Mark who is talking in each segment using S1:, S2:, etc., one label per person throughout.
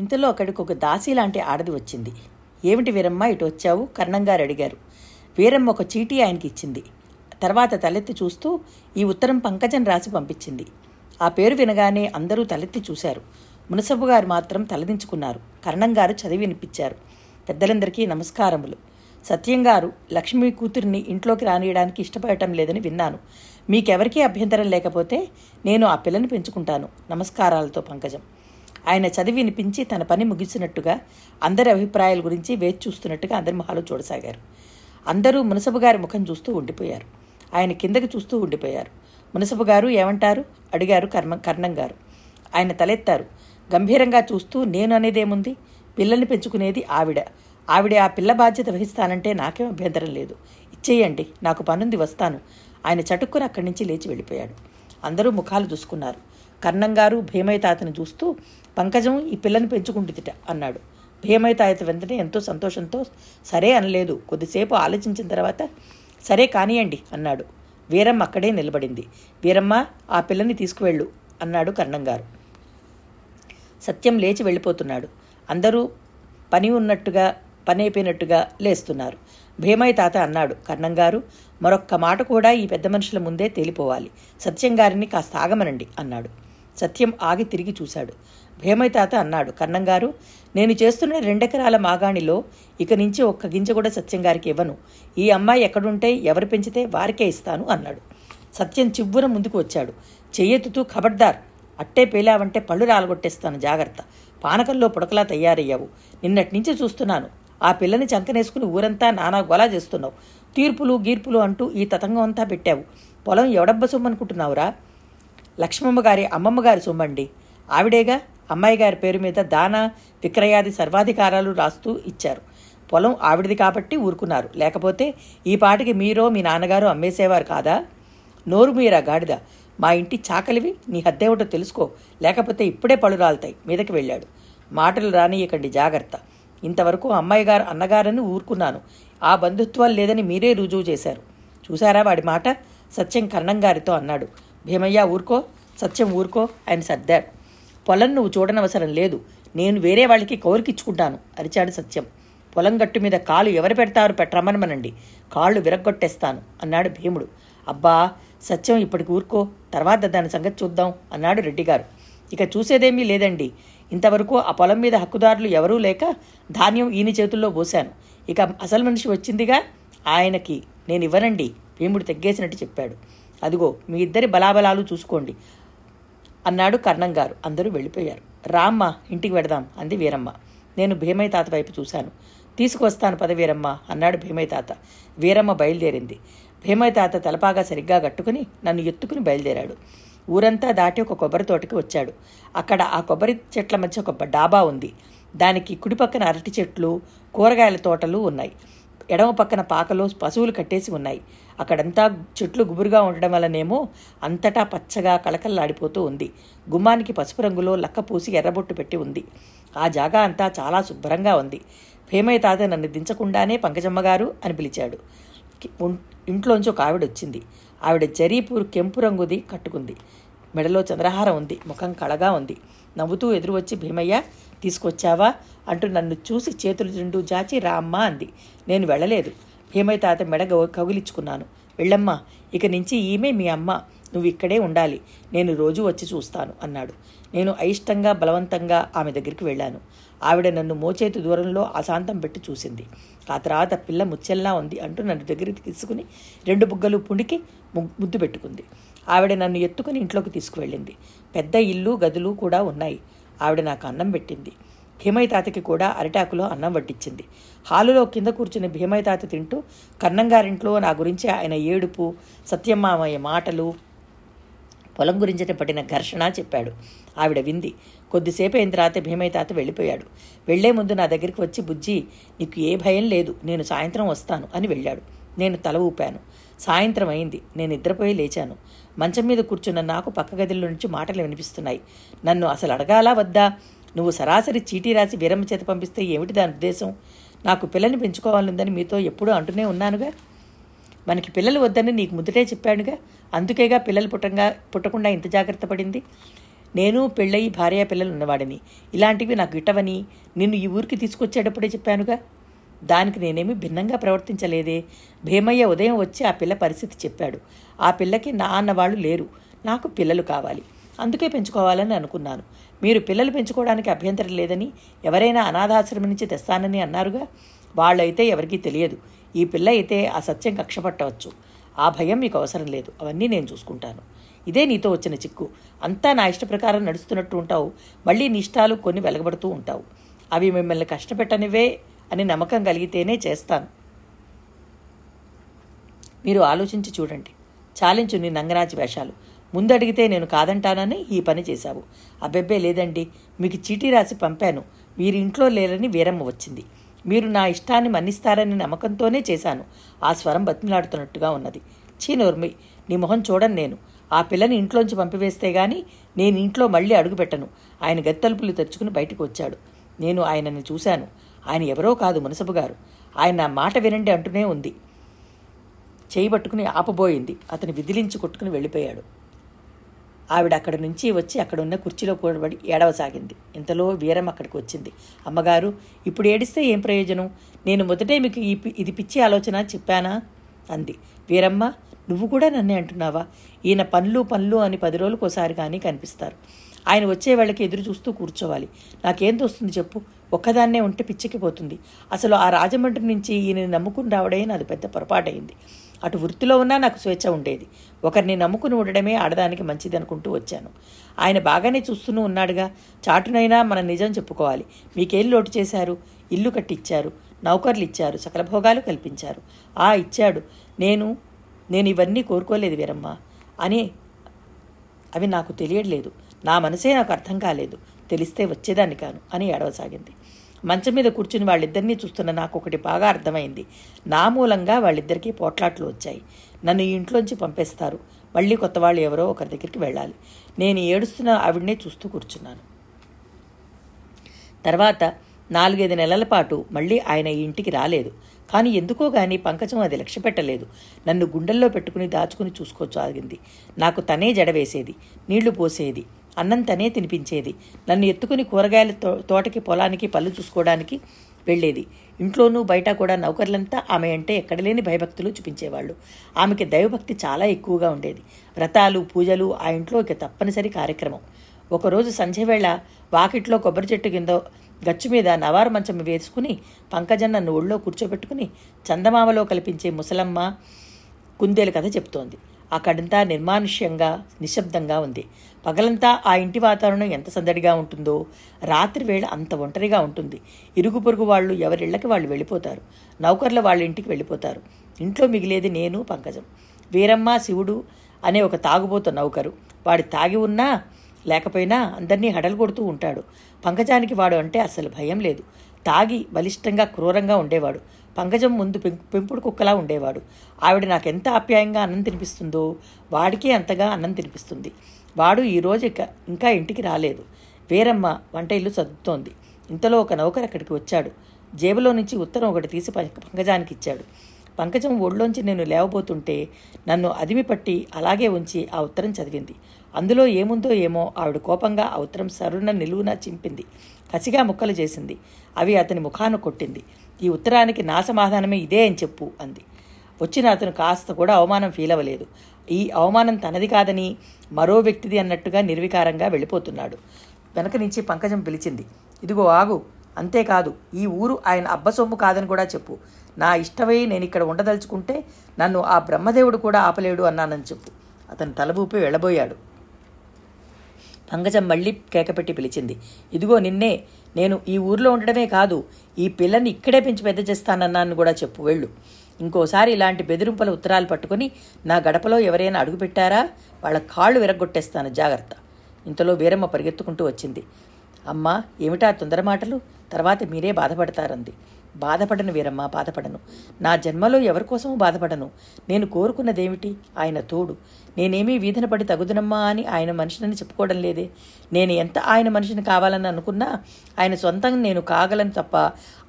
S1: ఇంతలో అక్కడికి ఒక దాసి లాంటి ఆడది వచ్చింది. ఏమిటి వీరమ్మ ఇటు వచ్చావు? కర్ణంగారు అడిగారు. వీరమ్మ ఒక చీటీ ఆయనకి ఇచ్చింది. తర్వాత తలెత్తి చూస్తూ ఈ ఉత్తరం పంకజం రాసి పంపించింది. ఆ పేరు వినగానే అందరూ తలెత్తి చూశారు. మునసబు గారు మాత్రం తలదించుకున్నారు. కర్ణంగారు చదివి వినిపించారు. పెద్దలందరికీ నమస్కారములు. సత్యం గారు లక్ష్మీ కూతురిని ఇంట్లోకి రానియడానికి ఇష్టపడటం లేదని విన్నాను. మీకెవరికీ అభ్యంతరం లేకపోతే నేను ఆ పిల్లని పెంచుకుంటాను. నమస్కారాలతో పంకజం. ఆయన చదివి వినిపించి తన పని ముగిసినట్టుగా అందరి అభిప్రాయాల గురించి వేచి చూస్తున్నట్టుగా అందరి మొహాలు చూడసాగారు. అందరూ మునసబు గారి ముఖం చూస్తూ ఉండిపోయారు. ఆయన కిందకి చూస్తూ ఉండిపోయారు. మునసబు గారు ఏమంటారు? అడిగారు కర్మ కర్ణం గారు. ఆయన తలెత్తారు. గంభీరంగా చూస్తూ నేను అనేదేముంది? పిల్లల్ని పెంచుకునేది ఆవిడ. ఆవిడ ఆ పిల్ల బాధ్యత వహిస్తానంటే నాకేం అభ్యంతరం లేదు. ఇచ్చేయండి నాకు పనుంది వస్తాను. ఆయన చటుక్కున అక్కడి నుంచి లేచి వెళ్ళిపోయాడు. అందరూ ముఖాలు చూసుకున్నారు. కర్ణం గారు భీమయ్య తాతని చూస్తూ పంకజం ఈ పిల్లని పెంచుకుంటుందిట అన్నాడు. భీమయ్య తాత వెంటనే ఎంతో సంతోషంతో సరే అనలేదు కొద్దిసేపు ఆలోచించిన తర్వాత సరే కానియండి అన్నాడు. వీరమ్మ అక్కడే నిలబడింది. వీరమ్మ ఆ పిల్లని తీసుకువెళ్ళు అన్నాడు కన్నంగారు సత్యం లేచి వెళ్ళిపోతున్నాడు. అందరూ పని ఉన్నట్టుగా పని అయిపోయినట్టుగా లేస్తున్నారు. భీమయ్య తాత అన్నాడు. కర్ణం గారు మరొక్క మాట కూడా ఈ పెద్ద మనుషుల ముందే తేలిపోవాలి. సత్యం గారిని కాస్త ఆగమనండి అన్నాడు. సత్యం ఆగి తిరిగి చూశాడు. భీమయ్యతాత అన్నాడు. కన్నంగారు నేను చేస్తున్న రెండెకరాల మాగాణిలో ఇక నుంచి ఒక్క గింజ కూడా సత్యం గారికి ఇవ్వను. ఈ అమ్మాయి ఎక్కడుంటే ఎవరు పెంచితే వారికే ఇస్తాను అన్నాడు. సత్యం చివ్వున ముందుకు వచ్చాడు. చెయ్యెత్తుతూ ఖబర్దార్ అట్టే పేలావంటే పళ్ళు రాలగొట్టేస్తాను జాగ్రత్త. పానకంలో పుడకలా తయారయ్యావు. నిన్నటి నుంచి చూస్తున్నాను. ఆ పిల్లని చంకనేసుకుని ఊరంతా నానా గొలా చేస్తున్నావు. తీర్పులు గీర్పులు అంటూ ఈ తతంగం అంతా పెట్టావు. పొలం ఎవడబ్బ సొమ్మనుకుంటున్నావురా లక్ష్మమ్మ గారి అమ్మమ్మ గారి సొమ్మండి. ఆవిడేగా అమ్మాయి గారి పేరు మీద దాన విక్రయాది సర్వాధికారాలు రాస్తూ ఇచ్చారు. పొలం ఆవిడది కాబట్టి ఊరుకున్నారు. లేకపోతే ఈ పాటికి మీరో మీ నాన్నగారు అమ్మేసేవారు కాదా? నోరు మీరా గాడిద. మా ఇంటి చాకలివి నీ హద్దేమిటో తెలుసుకో. లేకపోతే ఇప్పుడే పళ్ళు రాలుతాయి. మీదకి వెళ్ళాడు. మాటలు రానియకండి జాగ్రత్త. ఇంతవరకు అమ్మాయి గారు అన్నగారని ఊరుకున్నాను. ఆ బంధుత్వాలు లేదని మీరే రుజువు చేశారు. చూశారా వాడి మాట? సత్యం కర్ణం గారితో అన్నాడు. భీమయ్య ఊరుకో? సత్యం ఊరుకో? ఆయన సర్దారు. పొలం నువ్వు చూడనవసరం లేదు. నేను వేరే వాళ్ళకి కౌరికిచ్చుకుంటాను అరిచాడు సత్యం. పొలం గట్టు మీద కాలు ఎవరు పెడతారు పెట్టరమ్మనమనండి కాళ్ళు విరగ్గొట్టేస్తాను అన్నాడు భీముడు. అబ్బా సత్యం ఇప్పటికి ఊరుకో? తర్వాత దాని సంగతి చూద్దాం అన్నాడు రెడ్డిగారు. ఇక చూసేదేమీ లేదండి. ఇంతవరకు ఆ పొలం మీద హక్కుదారులు ఎవరూ లేక ధాన్యం ఈయన చేతుల్లో పోశాను. ఇక అసలు మనిషి వచ్చిందిగా? ఆయనకి. నేను ఇవ్వనండి భీముడు తగ్గేసినట్టు చెప్పాడు. అదిగో మీ ఇద్దరి బలాబలాలు చూసుకోండి అన్నాడు కర్ణం గారు. అందరూ వెళ్ళిపోయారు. రామ్మ ఇంటికి వెడదాం అంది వీరమ్మ. నేను భీమయ్య తాత వైపు చూశాను. తీసుకువస్తాను పద వీరమ్మ అన్నాడు భీమయ్య తాత. వీరమ్మ బయలుదేరింది. భీమయ్య తాత తలపాగా సరిగ్గా కట్టుకుని నన్ను ఎత్తుకుని బయలుదేరాడు. ఊరంతా దాటి ఒక కొబ్బరి తోటకి వచ్చాడు. అక్కడ ఆ కొబ్బరి చెట్ల మధ్య ఒక డాబా ఉంది. దానికి కుడి పక్కన అరటి చెట్లు కూరగాయల తోటలు ఉన్నాయి. ఎడమ పక్కన పాకలో పశువులు కట్టేసి ఉన్నాయి. అక్కడంతా చెట్లు గుబురుగా ఉండడం వల్లనేమో అంతటా పచ్చగా కళకళలాడిపోతూ ఉంది. గుమ్మానికి పసుపు రంగులో లక్క పూసి ఎర్రబొట్టు పెట్టి ఉంది. ఆ జాగా అంతా చాలా శుభ్రంగా ఉంది. భీమయ్య తాత నన్ను దించకుండానే పంకజమ్మ గారు అని పిలిచాడు. ఇంట్లోంచి ఒక ఆవిడ వచ్చింది. ఆవిడ జరీపూర్ కెంపు రంగుది కట్టుకుంది. మెడలో చంద్రహారం ఉంది. ముఖం కళగా ఉంది. నవ్వుతూ ఎదురు వచ్చి భీమయ్య తీసుకొచ్చావా? అంటూ నన్ను చూసి చేతులు రెండు జాచి రామ్మా అంది. నేను వెళ్ళలేదు. భీమయ్య తాత మెడ గౌ- కౌగిలించుకున్నాను. వెళ్ళమ్మా ఇక నుంచి ఈమె మీ అమ్మ. నువ్వు ఇక్కడే ఉండాలి. నేను రోజు వచ్చి చూస్తాను అన్నాడు. నేను అయిష్టంగా బలవంతంగా ఆమె దగ్గరికి వెళ్ళాను. ఆవిడ నన్ను మోచేతి దూరంలో అశాంతం పెట్టి చూసింది. ఆ తర్వాత పిల్ల ముచ్చెల్లా ఉంది అంటూ నన్ను దగ్గరికి తీసుకుని రెండు బుగ్గలు పుణికి ముద్దు పెట్టుకుంది. ఆవిడ నన్ను ఎత్తుకుని ఇంట్లోకి తీసుకువెళ్ళింది. పెద్ద ఇల్లు గదులు కూడా ఉన్నాయి. ఆవిడ నాకు అన్నం పెట్టింది. భీమయ్య తాతకి కూడా అరిటాకులో అన్నం వడ్డించింది హాలులో కింద కూర్చుని భీమయ్య తాత తింటూ కన్నంగారింట్లో నా గురించి ఆయన ఏడుపు సత్యమ్మామయ్య మాటలు పొలం గురించిన పడిన ఘర్షణ చెప్పాడు. ఆవిడ వింది. కొద్దిసేపు అయిన తర్వాత భీమయ్య తాత వెళ్ళిపోయాడు. వెళ్ళే ముందు నా దగ్గరికి వచ్చి బుజ్జి నీకు ఏ భయం లేదు. నేను సాయంత్రం వస్తాను అని వెళ్ళాడు. నేను తల ఊపాను. సాయంత్రం అయింది. నేను నిద్రపోయి లేచాను. మంచం మీద కూర్చున్న నాకు పక్క గదిలో నుంచి మాటలు వినిపిస్తున్నాయి. నన్ను అసలు అడగాలా వద్దా? నువ్వు సరాసరి చీటీ రాసి వీరమ్మ చేత పంపిస్తే ఏమిటి దాని ఉద్దేశం? నాకు పిల్లని పెంచుకోవాలందని మీతో ఎప్పుడూ అంటూనే ఉన్నానుగా. మనకి పిల్లలు వద్దని నీకు ముద్దుటే చెప్పాడుగా అందుకేగా పిల్లలు పుట్టంగా పుట్టకుండా ఇంత జాగ్రత్త పడింది? నేను పెళ్ళయి భార్య పిల్లలు ఉన్నవాడిని. ఇలాంటివి నాకు ఇట్టవని నిన్ను ఈ ఊరికి తీసుకొచ్చేటప్పుడే చెప్పానుగా. దానికి నేనేమి భిన్నంగా ప్రవర్తించలేదే. భీమయ్య ఉదయం వచ్చి ఆ పిల్ల పరిస్థితి చెప్పాడు. ఆ పిల్లకి నా అన్నవాళ్ళు లేరు. నాకు పిల్లలు కావాలి. అందుకే పెంచుకోవాలని అనుకున్నాను. మీరు పిల్లలు పెంచుకోవడానికి అభ్యంతరం లేదని ఎవరైనా అనాథాశ్రమం నుంచి తెస్తానని అన్నారుగా? వాళ్ళైతే ఎవరికీ తెలియదు. ఈ పిల్ల అయితే ఆ సత్యం కక్షపట్టవచ్చు. ఆ భయం మీకు అవసరం లేదు. అవన్నీ నేను చూసుకుంటాను. ఇదే నీతో వచ్చిన చిక్కు. అంతా నా ఇష్ట ప్రకారం నడుస్తున్నట్టు ఉంటావు. మళ్ళీ నీ ఇష్టాలు కొన్ని వెలగబడుతూ ఉంటావు. అవి మిమ్మల్ని కష్టపెట్టనివే. అని నమ్మకం కలిగితేనే చేస్తాను. మీరు ఆలోచించి చూడండి. చాలించు నీ నంగరాజు వేషాలు. ముందడిగితే నేను కాదంటానని ఈ పని చేశావు. అబ్బెబ్బే లేదండి. మీకు చీటీ రాసి పంపాను. మీరు ఇంట్లో లేరని వీరమ్మ వచ్చింది. మీరు నా ఇష్టాన్ని మన్నిస్తారని నమ్మకంతోనే చేశాను. ఆ స్వరం బతిమిలాడుతున్నట్టుగా ఉన్నది. చీనోర్మి నీ మొహం చూడను నేను. ఆ పిల్లని ఇంట్లోంచి పంపివేస్తే గాని నేను ఇంట్లో మళ్ళీ అడుగుపెట్టను. ఆయన గత్తలుపులు తెరుచుకుని బయటకు వచ్చాడు. నేను ఆయనని చూశాను. ఆయన ఎవరో కాదు మునసపు గారు. ఆయన నా మాట వినండి అంటూనే ఉంది. చేయబట్టుకుని ఆపబోయింది. అతను విదిలించి కొట్టుకుని వెళ్ళిపోయాడు. ఆవిడ అక్కడి నుంచి వచ్చి అక్కడ ఉన్న కుర్చీలో కూడబడి ఏడవసాగింది. ఇంతలో వీరం అక్కడికి వచ్చింది. అమ్మగారు ఇప్పుడు ఏడిస్తే ఏం ప్రయోజనం? నేను మొదటే మీకు ఈ పి- ఇది పిచ్చి ఆలోచన చెప్పానా? అంది. వీరమ్మ నువ్వు కూడా నన్నే అంటున్నావా? ఈయన పనులు పనులు అని పది రోజులకోసారి కానీ కనిపిస్తారు. ఆయన వచ్చే వాళ్ళకి ఎదురు చూస్తూ కూర్చోవాలి. నాకేం తోస్తుంది చెప్పు? ఒక్కదాన్నే ఉంటే పిచ్చెక్కిపోతుంది అసలు ఆ రాజమండ్రి నుంచి ఈయన నమ్ముకుని రావడే నాది పెద్ద పొరపాటైంది అటు వృత్తిలో ఉన్నా నాకు స్వేచ్ఛ ఉండేది. ఒకరిని నమ్ముకుని ఉండడమే ఆడదానికి మంచిది అనుకుంటూ వచ్చాను. ఆయన బాగానే చూస్తూనే ఉన్నాడుగా. చాటునైనా మన నిజం చెప్పుకోవాలి. మీకేం లోటు చేశారు? ఇల్లు కట్టిచ్చారు. నౌకర్లు ఇచ్చారు సకల భోగాలు కల్పించారు. ఆ ఇచ్చాడు. నేను నేను ఇవన్నీ కోరుకోలేదు వీరమ్మ. అని అవి నాకు తెలియట్లేదు. నా మనసే నాకు అర్థం కాలేదు. తెలిస్తే వచ్చేదాన్ని కాను అని ఏడవసాగింది. మంచం మీద కూర్చుని వాళ్ళిద్దరినీ చూస్తున్న నాకు ఒకటి బాగా అర్థమైంది. నా మూలంగా వాళ్ళిద్దరికీ పోట్లాట్లు వచ్చాయి. నన్ను ఈ ఇంట్లోంచి పంపేస్తారు. మళ్ళీ కొత్త వాళ్ళు ఎవరో ఒకరి దగ్గరికి వెళ్ళాలి. నేను ఏడుస్తున్న ఆవిడనే చూస్తూ కూర్చున్నాను. తర్వాత నాలుగైదు నెలల పాటు మళ్ళీ ఆయన ఈ ఇంటికి రాలేదు. కానీ ఎందుకో గాని పంకజం అది లక్ష్య పెట్టలేదు. నన్ను గుండెల్లో పెట్టుకుని దాచుకుని చూసుకోసాగింది నాకు తనే జడవేసేది. నీళ్ళు పోసేది. అన్నం తనే తినిపించేది. నన్ను ఎత్తుకుని కూరగాయల తో తోటకి పొలానికి పళ్ళు చూసుకోవడానికి వెళ్ళేది. ఇంట్లోనూ బయట కూడా నౌకర్లంతా ఆమె అంటే ఎక్కడలేని భయభక్తులు చూపించేవాళ్ళు. ఆమెకి దైవభక్తి చాలా ఎక్కువగా ఉండేది. వ్రతాలు పూజలు ఆ ఇంట్లో ఒక తప్పనిసరి కార్యక్రమం. ఒకరోజు సంధ్యవేళ వాకిట్లో కొబ్బరి చెట్టు కింద గచ్చు మీద నవారు మంచం వేసుకుని పంకజన్ నన్ను ఒళ్ళో కూర్చోబెట్టుకుని చందమామలో కల్పించే ముసలమ్మ కుందేలు కథ చెప్తోంది. అక్కడంతా నిర్మానుష్యంగా నిశ్శబ్దంగా ఉంది. పగలంతా ఆ ఇంటి వాతావరణం ఎంత సందడిగా ఉంటుందో రాత్రి వేళ అంత ఒంటరిగా ఉంటుంది. ఇరుగు పొరుగు వాళ్ళు ఎవరిళ్ళకి వాళ్ళు వెళ్ళిపోతారు. నౌకర్ల వాళ్ళ ఇంటికి వెళ్ళిపోతారు. ఇంట్లో మిగిలేది నేను పంకజం. వీరమ్మ శివుడు అనే ఒక తాగుబోతు నౌకరు. వాడి తాగి ఉన్నా లేకపోయినా అందరినీ హడలు కొడుతూ ఉంటాడు. పంకజానికి వాడు అంటే అసలు భయం లేదు. తాగి బలిష్టంగా క్రూరంగా ఉండేవాడు. పంకజం ముందు పెంపుడు కుక్కలా ఉండేవాడు. ఆవిడ నాకెంత ఆప్యాయంగా అన్నం తినిపిస్తుందో వాడికే అంతగా అన్నం తినిపిస్తుంది. వాడు ఈరోజు ఇక ఇంకా ఇంటికి రాలేదు. వేరమ్మ వంట ఇల్లు సర్దుతోంది. ఇంతలో ఒక నౌకర్ అక్కడికి వచ్చాడు. జేబులో నుంచి ఉత్తరం ఒకటి తీసి పంకజానికి ఇచ్చాడు. పంకజం ఒళ్ళోంచి నేను లేవబోతుంటే నన్ను అదిమి పట్టి అలాగే ఉంచి ఆ ఉత్తరం చదివింది. అందులో ఏముందో ఏమో ఆవిడ కోపంగా ఆ ఉత్తరం సరున నిలువున చింపింది. కసిగా ముక్కలు చేసింది. అవి అతని ముఖాన కొట్టింది. ఈ ఉత్తరానికి నా సమాధానమే ఇదే అని చెప్పు అంది. వచ్చిన అతను కాస్త కూడా అవమానం ఫీల్ అవ్వలేదు. ఈ అవమానం తనది కాదని మరో వ్యక్తిది అన్నట్టుగా నిర్వికారంగా వెళ్ళిపోతున్నాడు. వెనక నుంచి పంకజం పిలిచింది ఇదిగో ఆగు అంతేకాదు ఈ ఊరు ఆయన అబ్బసొమ్ము కాదని కూడా చెప్పు. నా ఇష్టమై నేను ఇక్కడ ఉండదలుచుకుంటే నన్ను ఆ బ్రహ్మదేవుడు కూడా ఆపలేడు అన్నానని చెప్పు. అతను తలబూపి వెళ్ళబోయాడు. పంకజం మళ్ళీ కేకపెట్టి పిలిచింది ఇదిగో నిన్నే నేను ఈ ఊర్లో ఉండడమే కాదు ఈ పిల్లని ఇక్కడే పెంచి పెద్ద చేస్తానన్నాను కూడా చెప్పు వెళ్ళు. ఇంకోసారి ఇలాంటి బెదిరింపుల ఉత్తరాలు పట్టుకొని నా గడపలో ఎవరైనా అడుగుపెట్టారా? వాళ్ళ కాళ్ళు విరగొట్టేస్తాను జాగ్రత్త. ఇంతలో వీరమ్మ పరిగెత్తుకుంటూ వచ్చింది. అమ్మా ఏమిటా తొందర మాటలు తర్వాత మీరే బాధపడతారంది. బాధపడను వీరమ్మ బాధపడను. నా జన్మలో ఎవరి కోసము బాధపడను. నేను కోరుకున్నదేమిటి? ఆయన తోడు. నేనేమీ వీధన పడి తగుదనమ్మా అని ఆయన మనిషిని చెప్పుకోవడం లేదే. నేను ఎంత ఆయన మనిషిని కావాలని అనుకున్నా ఆయన సొంతం నేను కాగలను తప్ప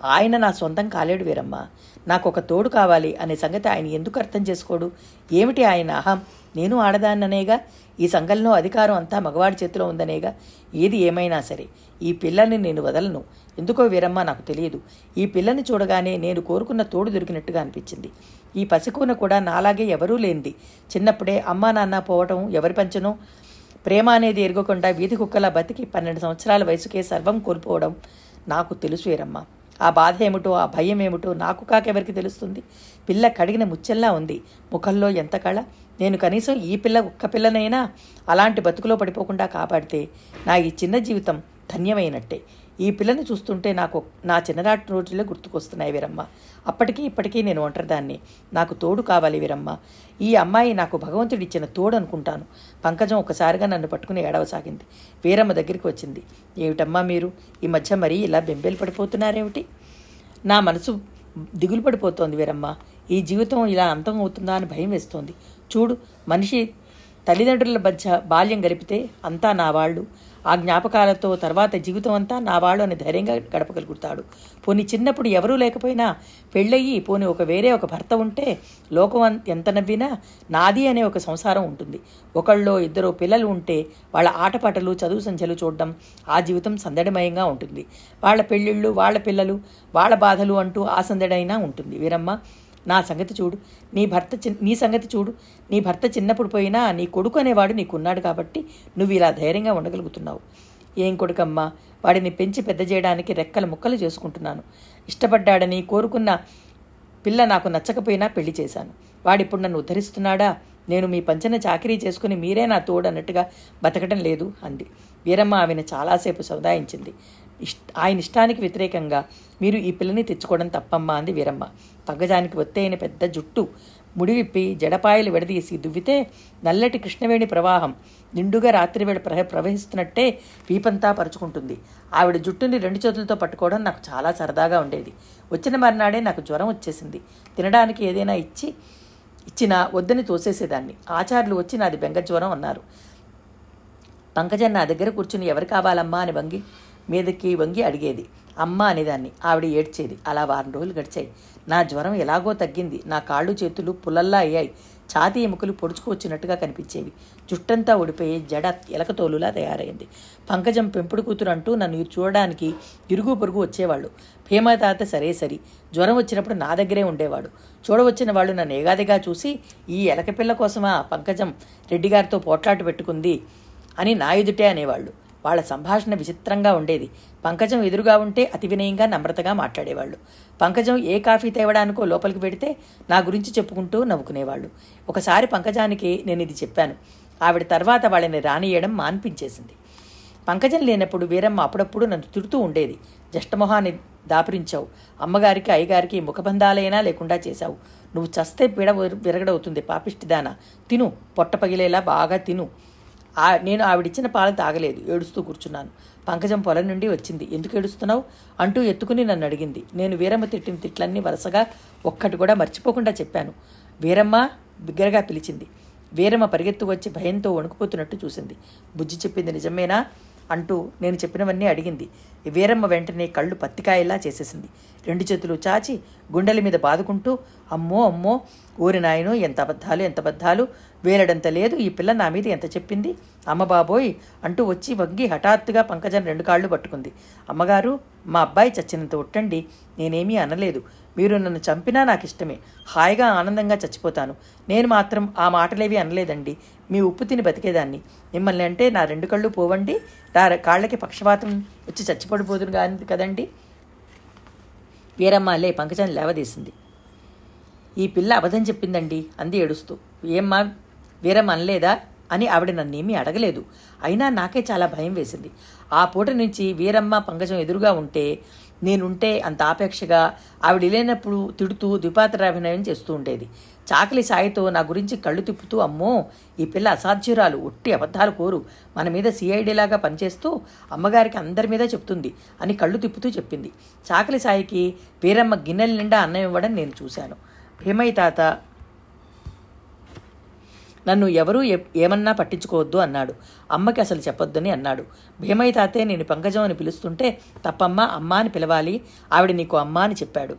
S1: ఆయన నా సొంతం కాలేడు వీరమ్మ. నాకు ఒక తోడు కావాలి అనే సంగతి ఆయన ఎందుకు అర్థం చేసుకోడు? ఏమిటి ఆయన అహం? నేను ఆడదాన్ననేగా ఈ సంఘంలో అధికారం అంతా మగవాడి చేతిలో ఉందనేగా ఏది ఏమైనా సరే ఈ పిల్లల్ని నేను వదలను. ఎందుకో వీరమ్మ నాకు తెలియదు. ఈ పిల్లని చూడగానే నేను కోరుకున్న తోడు దొరికినట్టుగా అనిపించింది. ఈ పసికూన కూడా నాలాగే ఎవరూ లేనిది. చిన్నప్పుడే అమ్మా నాన్న పోవటం ఎవరి పంచనో? ప్రేమ అనేది ఎరగకుండా వీధి కుక్కలా బతికి పన్నెండు సంవత్సరాల వయసుకే సర్వం కోల్పోవడం నాకు తెలుసు వీరమ్మ. ఆ బాధ ఏమిటో ఆ భయం ఏమిటో నాకు కాకెవరికి తెలుస్తుంది? పిల్ల కడిగిన ముచ్చెల్లా ఉంది. ముఖంలో ఎంత కళ? నేను కనీసం ఈ పిల్ల ఒక్క పిల్లనైనా అలాంటి బతుకులో పడిపోకుండా కాపాడితే నా ఈ చిన్న జీవితం ధన్యమైనట్టే. ఈ పిల్లని చూస్తుంటే నాకు నా చిన్ననాటి రోజుల్లో గుర్తుకొస్తున్నాయి వీరమ్మ. అప్పటికీ ఇప్పటికీ నేను ఒంటరిదాన్ని. నాకు తోడు కావాలి వీరమ్మ. ఈ అమ్మాయి నాకు భగవంతుడిచ్చిన తోడు అనుకుంటాను పంకజం ఒకసారిగా నన్ను పట్టుకుని ఏడవసాగింది. వీరమ్మ దగ్గరికి వచ్చింది. ఏమిటమ్మా మీరు? ఈ మధ్య మరీ ఇలా బెంబేలు పడిపోతున్నారేమిటి? నా మనసు దిగులు పడిపోతోంది వీరమ్మ. ఈ జీవితం ఇలా అంతం అవుతుందా అని భయం వేస్తోంది. చూడు మనిషి తల్లిదండ్రుల మధ్య బాల్యం గడిపితే అంతా నా వాళ్ళు. ఆ జ్ఞాపకాలతో తర్వాత జీవితం అంతా నా వాళ్ళు అని ధైర్యంగా గడపగలుగుతాడు. పోనీ చిన్నప్పుడు ఎవరూ లేకపోయినా పెళ్ళయి పోనీ ఒక వేరే ఒక భర్త ఉంటే లోకం ఎంత నవ్వినా నాది అనే ఒక సంసారం ఉంటుంది. ఒకళ్ళో ఇద్దరు పిల్లలు ఉంటే వాళ్ళ ఆటపాటలు చదువు సంచలు చూడడం ఆ జీవితం సందడిమయంగా ఉంటుంది. వాళ్ళ పెళ్ళిళ్ళు వాళ్ళ పిల్లలు వాళ్ళ బాధలు అంటూ ఆ సందడైనా ఉంటుంది. వీరమ్మ నా సంగతి చూడు. నీ భర్త చి నీ సంగతి చూడు. నీ భర్త చిన్నప్పుడు పోయినా నీ కొడుకు అనేవాడు నీకున్నాడు కాబట్టి నువ్వు ఇలా ధైర్యంగా ఉండగలుగుతున్నావు. ఏం కొడుకమ్మా? వాడిని పెంచి పెద్ద చేయడానికి రెక్కలు ముక్కలు చేసుకుంటున్నాను. ఇష్టపడ్డాడని కోరుకున్న పిల్ల నాకు నచ్చకపోయినా పెళ్ళి చేశాను. వాడిప్పుడు నన్ను ఉద్ధరిస్తున్నాడా? నేను మీ పంచన చాకరీ చేసుకుని మీరే నా తోడు అన్నట్టుగా బతకడం లేదు అంది. వీరమ్మ ఆమెను చాలాసేపు సముదాయించింది. ఆయన ఇష్టానికి వ్యతిరేకంగా మీరు ఈ పిల్లని తెచ్చుకోవడం తప్పమ్మా అంది వీరమ్మ. పగ్గజానికి ఒత్తైన పెద్ద జుట్టు. ముడివిప్పి జడపాయలు విడదీసి దువ్వితే నల్లటి కృష్ణవేణి ప్రవాహం నిండుగా రాత్రివేళ ప్రహ ప్రవహిస్తున్నట్టే వీపంతా పరుచుకుంటుంది. ఆవిడ జుట్టుని రెండు చేతులతో పట్టుకోవడం నాకు చాలా సరదాగా ఉండేది. వచ్చిన మర్నాడే నాకు జ్వరం వచ్చేసింది. తినడానికి ఏదైనా ఇచ్చి ఇచ్చినా వద్దని తోసేసేదాన్ని. ఆచార్యులు వచ్చి నాది బెంగ జ్వరం అన్నారు. పంకజన్ నా దగ్గర కూర్చుని ఎవరు కావాలమ్మా అని వంగి మీదకి వంగి అడిగేది. అమ్మ అనేదాన్ని. ఆవిడ ఏడ్చేది. అలా వారం రోజులు గడిచాయి. నా జ్వరం ఎలాగో తగ్గింది. నా కాళ్ళు చేతులు పుల్లల్లా అయ్యాయి. ఛాతీ ఎముకలు పొడుచుకొచ్చినట్టుగా కనిపించేవి. జుట్టంతా ఊడిపోయి జడ ఎలకతోలులా తయారైంది. పంకజం పెంపుడు కూతురు అంటూ నన్ను చూడడానికి ఇరుగు పొరుగు వచ్చేవాళ్ళు. భీమతాత సరే సరి. జ్వరం వచ్చినప్పుడు నా దగ్గరే ఉండేవాడు. చూడవచ్చిన వాళ్ళు నన్ను ఏగాదిగా చూసి ఈ ఎలకపిల్ల కోసమా పంకజం రెడ్డిగారితో పోట్లాట పెట్టుకుంది? అని నా ఎదుటే అనేవాళ్ళు. వాళ్ళ సంభాషణ విచిత్రంగా ఉండేది. పంకజం ఎదురుగా ఉంటే అతి వినయంగా నమ్రతగా మాట్లాడేవాళ్ళు. పంకజం ఏ కాఫీ తేవడానికో లోపలికి పెడితే నా గురించి చెప్పుకుంటూ నవ్వుకునేవాళ్ళు. ఒకసారి పంకజానికి నేను ఇది చెప్పాను. ఆవిడ తర్వాత వాళ్ళని రానియడం మాన్పించేసింది. పంకజం లేనప్పుడు వీరమ్మ అప్పుడప్పుడు నన్ను తిడుతూ ఉండేది. జష్టమొహాన్ని దాపురించావు. అమ్మగారికి అయ్యగారికి ముఖబంధాలైనా లేకుండా చేశావు. నువ్వు చస్తే పీడ విరగడవుతుంది పాపిష్టిదానా. తిను పొట్ట పగిలేలా బాగా తిను. ఆ నేను ఆవిడిచ్చిన పాలు తాగలేదు ఏడుస్తూ కూర్చున్నాను. పంకజం పొలం నుండి వచ్చింది. ఎందుకు ఏడుస్తున్నావు? అంటూ ఎత్తుకుని నన్ను అడిగింది. నేను వీరమ్మ తిట్టిన తిట్లన్నీ వరుసగా ఒక్కటి కూడా మర్చిపోకుండా చెప్పాను. వీరమ్మ బిగ్గరగా పిలిచింది. వీరమ్మ పరిగెత్తు వచ్చి భయంతో వణుకుపోతున్నట్టు చూసింది. బుజ్జి చెప్పింది నిజమేనా? అంటూ నేను చెప్పినవన్నీ అడిగింది. వీరమ్మ వెంటనే కళ్ళు పత్తికాయలా చేసేసింది. రెండు చేతులు చాచి గుండెల మీద బాదుకుంటూ అమ్మో అమ్మో ఊరి నాయను ఎంత అబద్ధాలు ఎంత అబద్ధాలు వేలడంత లేదు ఈ పిల్ల నా మీద ఎంత చెప్పింది? అమ్మ బాబోయ్ అంటూ వచ్చి వంగి హఠాత్తుగా పంకజన్ రెండు కాళ్ళు పట్టుకుంది. అమ్మగారు మా అబ్బాయి చచ్చినంత ఉట్టండి నేనేమీ అనలేదు. మీరు నన్ను చంపినా నాకు ఇష్టమే హాయిగా ఆనందంగా చచ్చిపోతాను. నేను మాత్రం ఆ మాటలేవి అనలేదండి. మీ ఉప్పు తిని బతికేదాన్ని. మిమ్మల్ని అంటే నా రెండు కళ్ళు పోవండి. నా కాళ్ళకి పక్షవాతం వచ్చి చచ్చిపడిపోదును కానీ కదండి. వీరమ్మ లే పంకజాన్ని లేవదీసింది. ఈ పిల్ల అబద్ధం చెప్పిందండి అంది ఏడుస్తూ. ఏమ్మా వీరమ్మ అనలేదా? అని ఆవిడ నన్నేమీ అడగలేదు. అయినా నాకే చాలా భయం వేసింది. ఆ పూట నుంచి వీరమ్మ పంకజం ఎదురుగా ఉంటే నేనుంటే అంత ఆపేక్షగా ఆవిడ లేనప్పుడు తిడుతూ ద్విపాత్రాభినయం చేస్తూ ఉండేది. చాకలి సాయితో నా గురించి కళ్ళు తిప్పుతూ అమ్మో ఈ పిల్ల అసాధ్యురాలు ఒట్టి అబద్ధాలు కోరు. మన మీద సిఐడిలాగా పనిచేస్తూ అమ్మగారికి అందరి మీద చెప్తుంది అని కళ్ళు తిప్పుతూ చెప్పింది. చాకలి సాయికి వీరమ్మ గిన్నెల నిండా అన్నం ఇవ్వడం నేను చూశాను. భీమయ్య తాత నన్ను ఎవరూ ఏమన్నా పట్టించుకోవద్దు అన్నాడు. అమ్మకి అసలు చెప్పొద్దని అన్నాడు. భీమయ్య తాతే నేను పంకజం అని పిలుస్తుంటే తప్పమ్మ అమ్మ అని పిలవాలి ఆవిడ నీకు అమ్మ అని చెప్పాడు.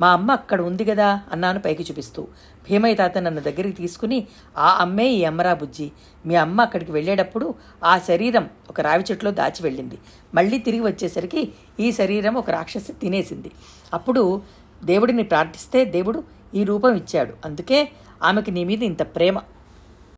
S1: మా అమ్మ అక్కడ ఉంది కదా అన్నాను పైకి చూపిస్తూ. భీమయ్య తాత నన్ను దగ్గరికి తీసుకుని ఆ అమ్మే ఈ అమ్మరా బుజ్జి. మీ అమ్మ అక్కడికి వెళ్ళేటప్పుడు ఆ శరీరం ఒక రావి చెట్లో దాచి వెళ్ళింది. మళ్ళీ తిరిగి వచ్చేసరికి ఈ శరీరం ఒక రాక్షసి తినేసింది. అప్పుడు దేవుడిని ప్రార్థిస్తే దేవుడు ఈ రూపం ఇచ్చాడు. అందుకే ఆమెకి నీ మీద ఇంత ప్రేమ.